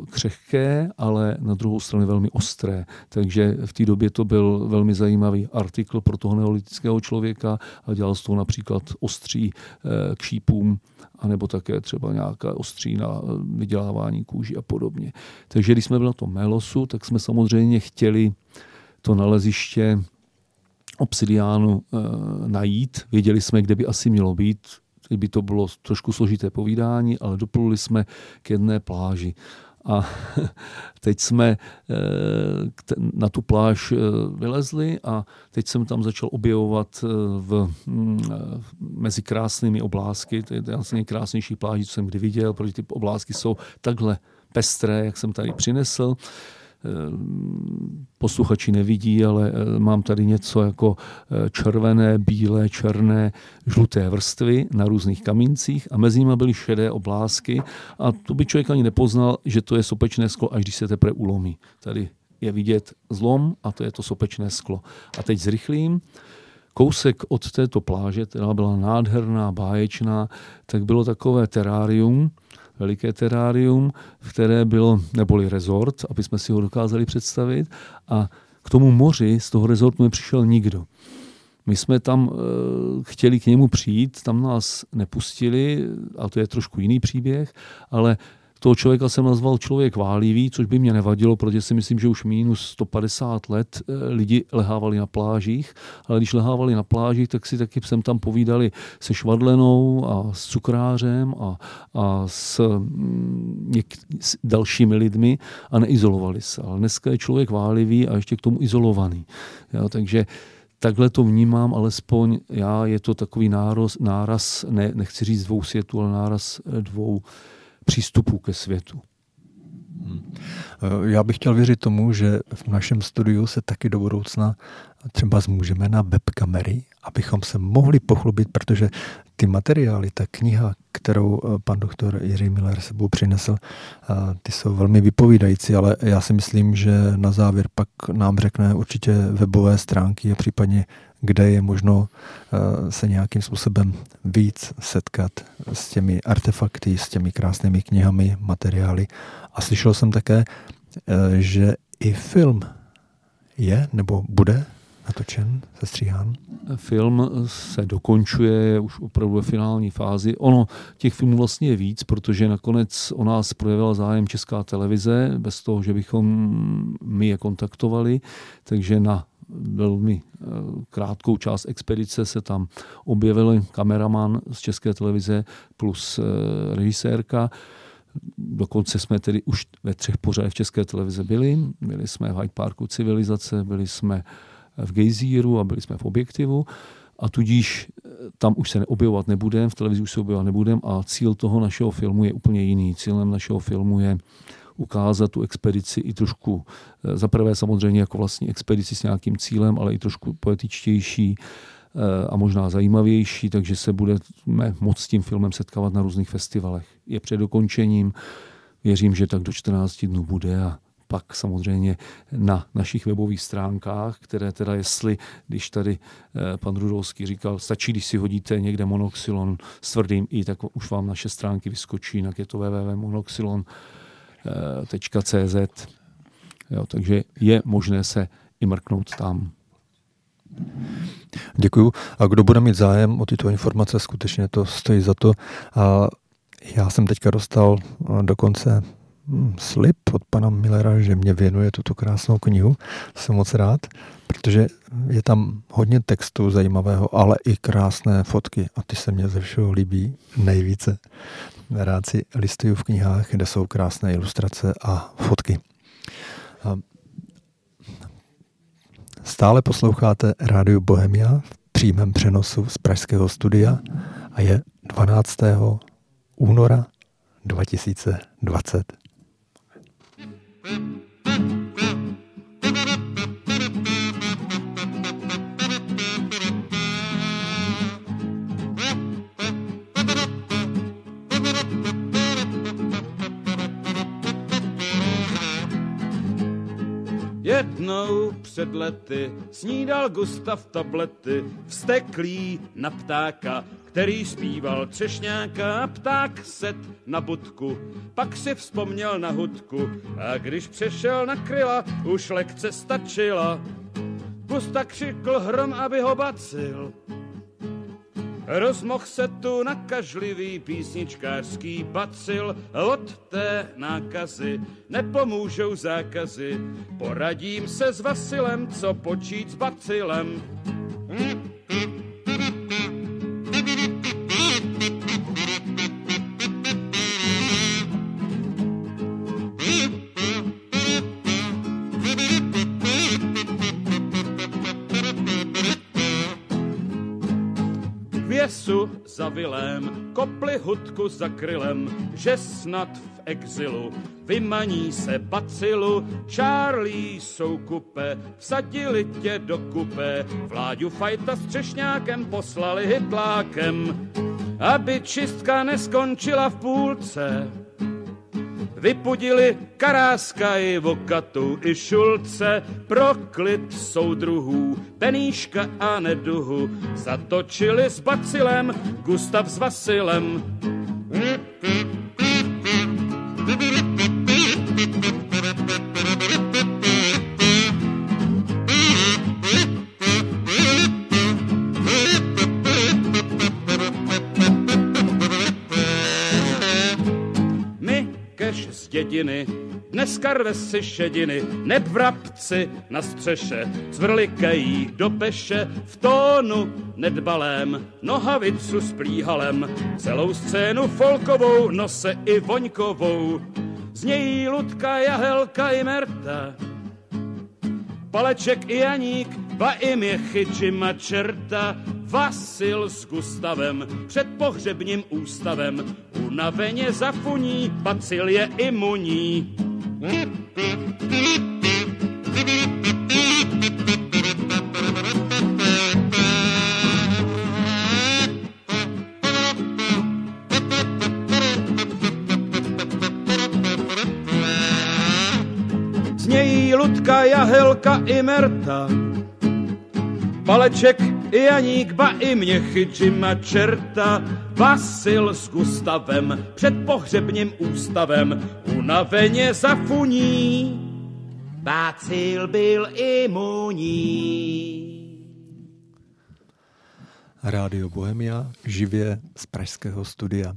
křehké, ale na druhou stranu velmi ostré. Takže v té době to byl velmi zajímavý artikl pro toho neolitického člověka a dělal z toho například ostří k šípům anebo také třeba nějaká ostří na vydělávání kůži a podobně. Takže když jsme byli na tom Melosu, tak jsme samozřejmě chtěli to naleziště obsidiánu e, najít. Věděli jsme, kde by asi mělo být. Teď by to bylo trošku složité povídání, ale dopluli jsme k jedné pláži. A teď jsme eh, na tu pláž eh, vylezli a teď jsem tam začal objevovat v, mm, mezi krásnými oblázky. To je vlastně krásnější pláž, co jsem kdy viděl, protože ty oblázky jsou takhle pestré, jak jsem tady přinesl. Eh, posluchači nevidí, ale eh, mám tady něco jako eh, červené, bílé, černé, žluté vrstvy na různých kamíncích a mezi nimi byly šedé oblásky a to by člověk ani nepoznal, že to je sopečné sklo, až když se teprve ulomí. Tady je vidět zlom a to je to sopečné sklo. A teď zrychlím. Kousek od této pláže, která byla nádherná, báječná, tak bylo takové terárium, veliké terárium, v které bylo, neboli rezort, aby jsme si ho dokázali představit. A k tomu moři z toho rezortu nepřišel nikdo. My jsme tam e, chtěli k němu přijít, tam nás nepustili, a to je trošku jiný příběh, ale toho člověka jsem nazval člověk válivý, což by mě nevadilo, protože si myslím, že už minus 150 let eh, lidi lehávali na plážích, ale když lehávali na plážích, tak si taky jsem tam povídali se švadlenou a s cukrářem a, a s, mm, něk, s dalšími lidmi a neizolovali se. Ale dneska je člověk válivý a ještě k tomu izolovaný. Jo, takže takhle to vnímám, alespoň já, je to takový náraz, náraz ne, nechci říct dvou světů, ale náraz dvou přístupu ke světu. Hmm. Já bych chtěl věřit tomu, že v našem studiu se taky do budoucna třeba zmůžeme na webkamery, abychom se mohli pochlubit, protože ty materiály, ta kniha, kterou eh, pan doktor Jiří Miller sebou přinesl, eh, ty jsou velmi vypovídající, ale já si myslím, že na závěr pak nám řekne určitě webové stránky a případně kde je možno eh, se nějakým způsobem víc setkat s těmi artefakty, s těmi krásnými knihami, materiály. A slyšel jsem také, že i film je nebo bude natočen, sestříhán? Film se dokončuje, je už opravdu ve finální fázi. Ono, těch filmů vlastně je víc, protože nakonec o nás projevila zájem Česká televize, bez toho, že bychom my je kontaktovali, takže na velmi eh, krátkou část expedice se tam objevil kameraman z České televize plus eh, režisérka. Dokonce jsme tedy už ve třech pořadech v České televize byli. Byli jsme v Hyde Parku civilizace, byli jsme v Gejzíru a byli jsme v objektivu a tudíž eh, tam už se neobjevovat nebudeme, v televizi už se objevovat nebudeme a cíl toho našeho filmu je úplně jiný. Cílem našeho filmu je ukázat tu expedici i trošku, eh, za prvé samozřejmě jako vlastní expedici s nějakým cílem, ale i trošku poetičtější eh, a možná zajímavější, takže se budeme moc s tím filmem setkávat na různých festivalech. Je před dokončením, věřím, že tak do 14 dnů bude a pak samozřejmě na našich webových stránkách, které teda jestli, když tady eh, pan Rudolský říkal, stačí, když si hodíte někde monoxylon s tvrdým i, tak už vám naše stránky vyskočí, jinak je to www.monoxylon.cz. Jo, takže je možné se i mrknout tam. Děkuju. A kdo bude mít zájem o tyto informace, skutečně to stojí za to. A já jsem teďka dostal dokonce hm, slib od pana Millera, že mě věnuje tuto krásnou knihu. Jsem moc rád, protože je tam hodně textu zajímavého, ale i krásné fotky a ty se mě ze všeho líbí nejvíce. Rád si listuju v knihách, kde jsou krásné ilustrace a fotky. Stále posloucháte Rádio Bohemia v přímém přenosu z pražského studia a je 12. února 2020. Jednou před lety snídal Gustav tablety, vsteklý na ptáka, který zpíval třešňáka, pták set na budku, pak si vzpomněl na hudku a když přešel na kryla, už lekce stačila. Gustav křikl hrom, aby ho bacil, Rozmoh se tu nakažlivý písničkářský bacil, od té nákazy nepomůžou zákazy. Poradím se s Vasilem, co počít s bacilem. lesu za vilém, kopli hudku za krylem, že snad v exilu vymaní se bacilu, Charlie jsou kupe, vsadili tě do kupe, Vláďu fajta s třešňákem poslali hitlákem, aby čistka neskončila v půlce. Vypudili Karáska i Vokatu i Šulce, pro klid soudruhů, Peníška a Neduhu, zatočili s Bacilem, Gustav s Vasilem. Dědiny, dneska rve si šediny, nevrabci na střeše, cvrlikají do peše, v tónu nedbalém, nohavicu s plíhalem, celou scénu folkovou nose i voňkovou, z něj Ludka, Jahelka i Merta, Paleček i Janík, ba i měchy či mačerta, Vasil s Gustavem před pohřebním ústavem unaveně zafuní, bacil je imunní. Znějí Ludka, Jahelka i Merta, Paleček i Janík, ba i měchy, Jima Čerta, Vasil s Gustavem před pohřebním ústavem unaveně zafuní. Bacil byl imunní. Rádio Bohemia živě z pražského studia.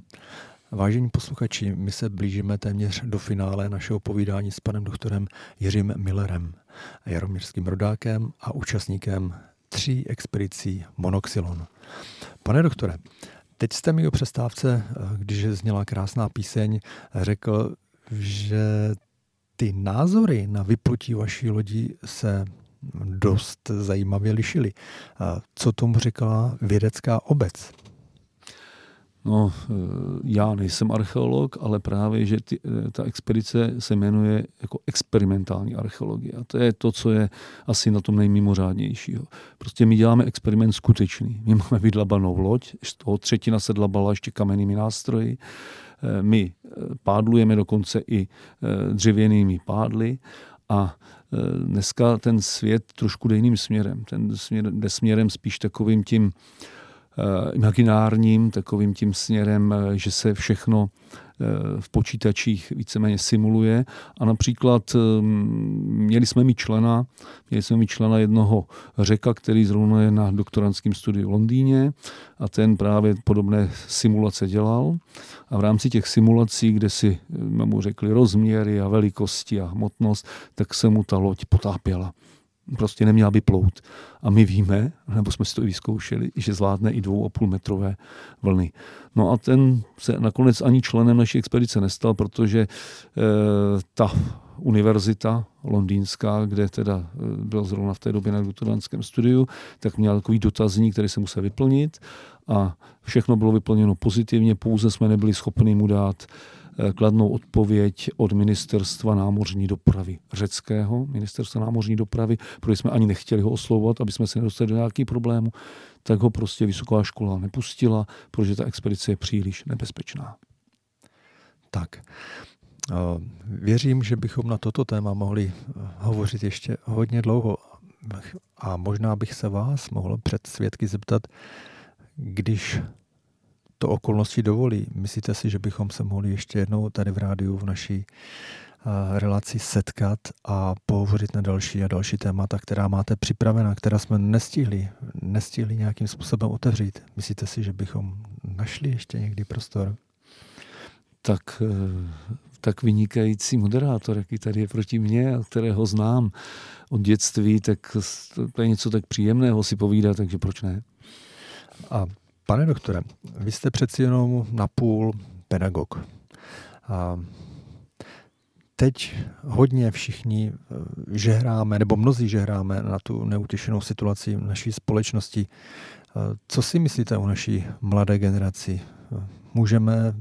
Vážení posluchači, my se blížíme téměř do finále našeho povídání s panem doktorem Jiřím Millerem, jaromířským rodákem a účastníkem tří expedicí Monoxylon. Pane doktore, teď jste mi o přestávce, když zněla krásná píseň, řekl, že ty názory na vyplutí vaší lodi se dost zajímavě lišily. Co tomu říkala vědecká obec? No, eh, já nejsem archeolog, ale právě, že ty, eh, ta expedice se jmenuje jako experimentální archeologie. A to je to, co je asi na tom nejmimořádnějšího. Prostě my děláme experiment skutečný. My máme vydlabanou loď, z toho třetina se dlabala ještě kamennými nástroji. Eh, my pádlujeme dokonce i dřevěnými pádly a dneska ten svět trošku jde jiným směrem. Ten směr, jde směrem spíš takovým tím, imaginárním, takovým tím směrem, eh, že se všechno v počítačích víceméně simuluje. A například měli jsme mi člena, měli jsme mi člena jednoho řeka, který zrovna je na doktorantském studiu v Londýně a ten právě podobné simulace dělal. A v rámci těch simulací, kde si mu řekli rozměry a velikosti a hmotnost, tak se mu ta loď potápěla prostě neměla by plout. A my víme, nebo jsme si to i vyzkoušeli, že zvládne i dvou a půl metrové vlny. No a ten se nakonec ani členem naší expedice nestal, protože e, ta univerzita londýnská, kde teda eh, byl zrovna v té době na doktorantském studiu, tak měl takový dotazník, který se musel vyplnit a všechno bylo vyplněno pozitivně, pouze jsme nebyli schopni mu dát kladnou odpověď od ministerstva námořní dopravy řeckého, ministerstva námořní dopravy, protože jsme ani nechtěli ho oslovovat, aby jsme se nedostali do nějakých problémů, tak ho prostě vysoká škola nepustila, protože ta expedice je příliš nebezpečná. Tak, eh, věřím, že bychom na toto téma mohli eh, hovořit ještě hodně dlouho a možná bych se vás mohl před svědky zeptat, když to okolnosti dovolí. Myslíte si, že bychom se mohli ještě jednou tady v rádiu v naší relaci setkat a pohovořit na další a další témata, která máte připravena, která jsme nestihli, nestihli nějakým způsobem otevřít. Myslíte si, že bychom našli ještě někdy prostor? Tak, e, tak vynikající moderátor, jaký tady je proti mně, kterého znám od dětství, tak to je něco tak příjemného si povídat, takže proč ne? A Pane doktore, vy jste přeci jenom napůl pedagog. A teď hodně všichni eh, žehráme, nebo mnozí žehráme na tu neutěšenou situaci naší společnosti. Eh, co si myslíte o naší mladé generaci? Můžeme,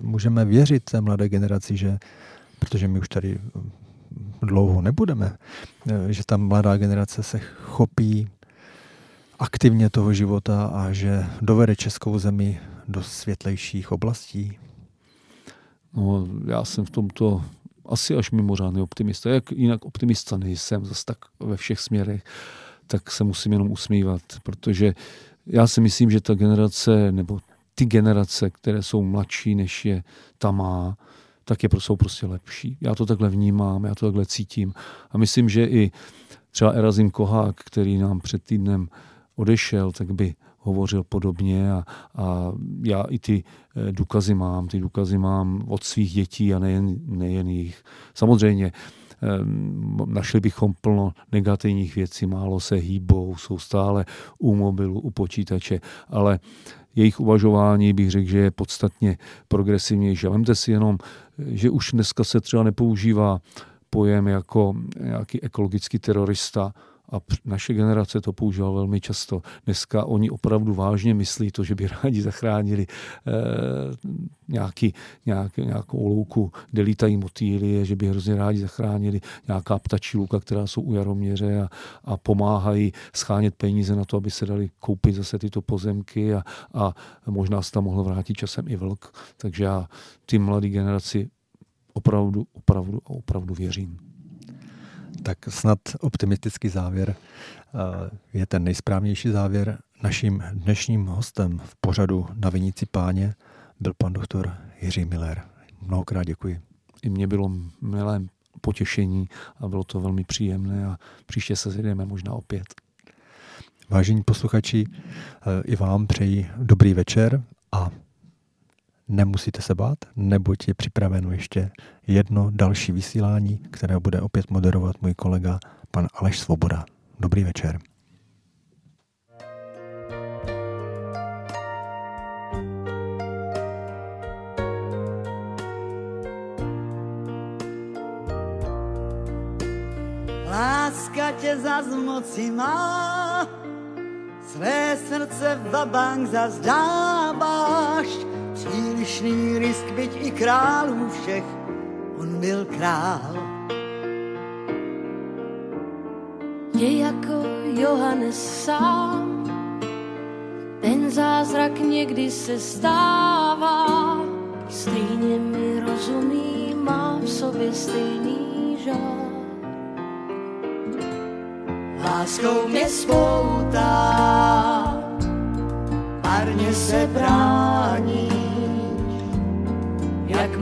můžeme věřit té mladé generaci, že, protože my už tady dlouho nebudeme, eh, že ta mladá generace se chopí aktivně toho života a že dovede českou zemi do světlejších oblastí? No, já jsem v tomto asi až mimořádný optimista. Jak jinak optimista nejsem, zase tak ve všech směrech, tak se musím jenom usmívat, protože já si myslím, že ta generace, nebo ty generace, které jsou mladší, než je ta má, tak je, jsou prostě lepší. Já to takhle vnímám, já to takhle cítím. A myslím, že i třeba Erazim Kohák, který nám před týdnem odešel, tak by hovořil podobně a, a já i ty eh, důkazy mám, ty důkazy mám od svých dětí a nejen, nejen jich. Samozřejmě ehm, našli bychom plno negativních věcí, málo se hýbou, jsou stále u mobilu, u počítače, ale jejich uvažování bych řekl, že je podstatně progresivnější. A vemte si jenom, že už dneska se třeba nepoužívá pojem jako nějaký ekologický terorista, a naše generace to používala velmi často. Dneska oni opravdu vážně myslí to, že by rádi zachránili eh, nějaký, nějak, nějakou louku, kde lítají motýlie, že by hrozně rádi zachránili nějaká ptačí luka, která jsou u Jaroměře a, a pomáhají schánět peníze na to, aby se dali koupit zase tyto pozemky a, a možná se tam mohl vrátit časem i vlk. Takže já ty mladé generaci opravdu, opravdu a opravdu věřím tak snad optimistický závěr eh, je ten nejsprávnější závěr. Naším dnešním hostem v pořadu na Vinici páně byl pan doktor Jiří Miller. Mnohokrát děkuji. I mně bylo milé potěšení a bylo to velmi příjemné a příště se zjedeme možná opět. Vážení posluchači, eh, i vám přeji dobrý večer a Nemusíte se bát, neboť je připraveno ještě jedno další vysílání, které bude opět moderovat můj kolega pan Aleš Svoboda. Dobrý večer. Láska tě zaz moci má, své srdce v bank zazdáváš, Přílišný risk, byť i králů všech, on byl král. Je jako Johannes sám, ten zázrak někdy se stává, stejně mi rozumí, má v sobě stejný žár. Láskou mě spoutá, marně se brání,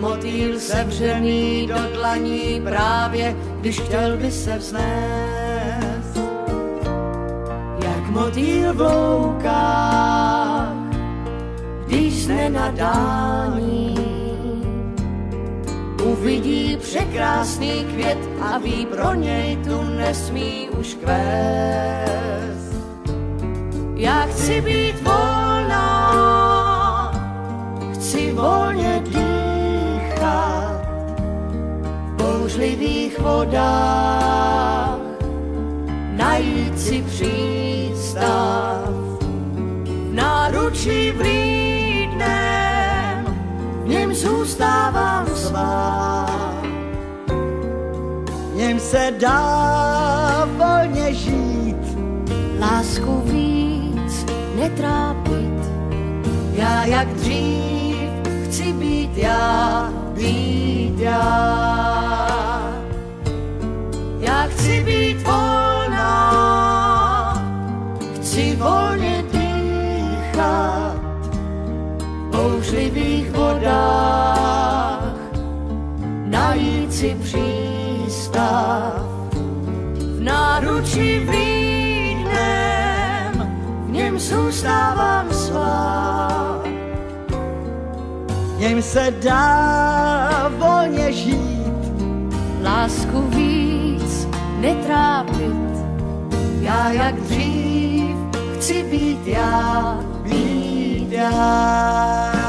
motýl sevřený do dlaní právě, když chtěl by se vznést. Jak motýl v loukách, když nenadání uvidí překrásný květ a ví, pro něj tu nesmí už kvést. Já chci být volná, chci volně dýchat vodách, najít si přístav v náručí v něm zůstávám svá. V něm se dá volně žít, lásku víc netrápit. Já jak dřív chci být já, být já. Chci být volná, chci volně dýchat v bouřlivých vodách, najít si přístav v náručí vlídnem, v něm zůstávám svá. V něm se dá volně žít, lásku víc netrápit. Já jak dřív chci být já, být já.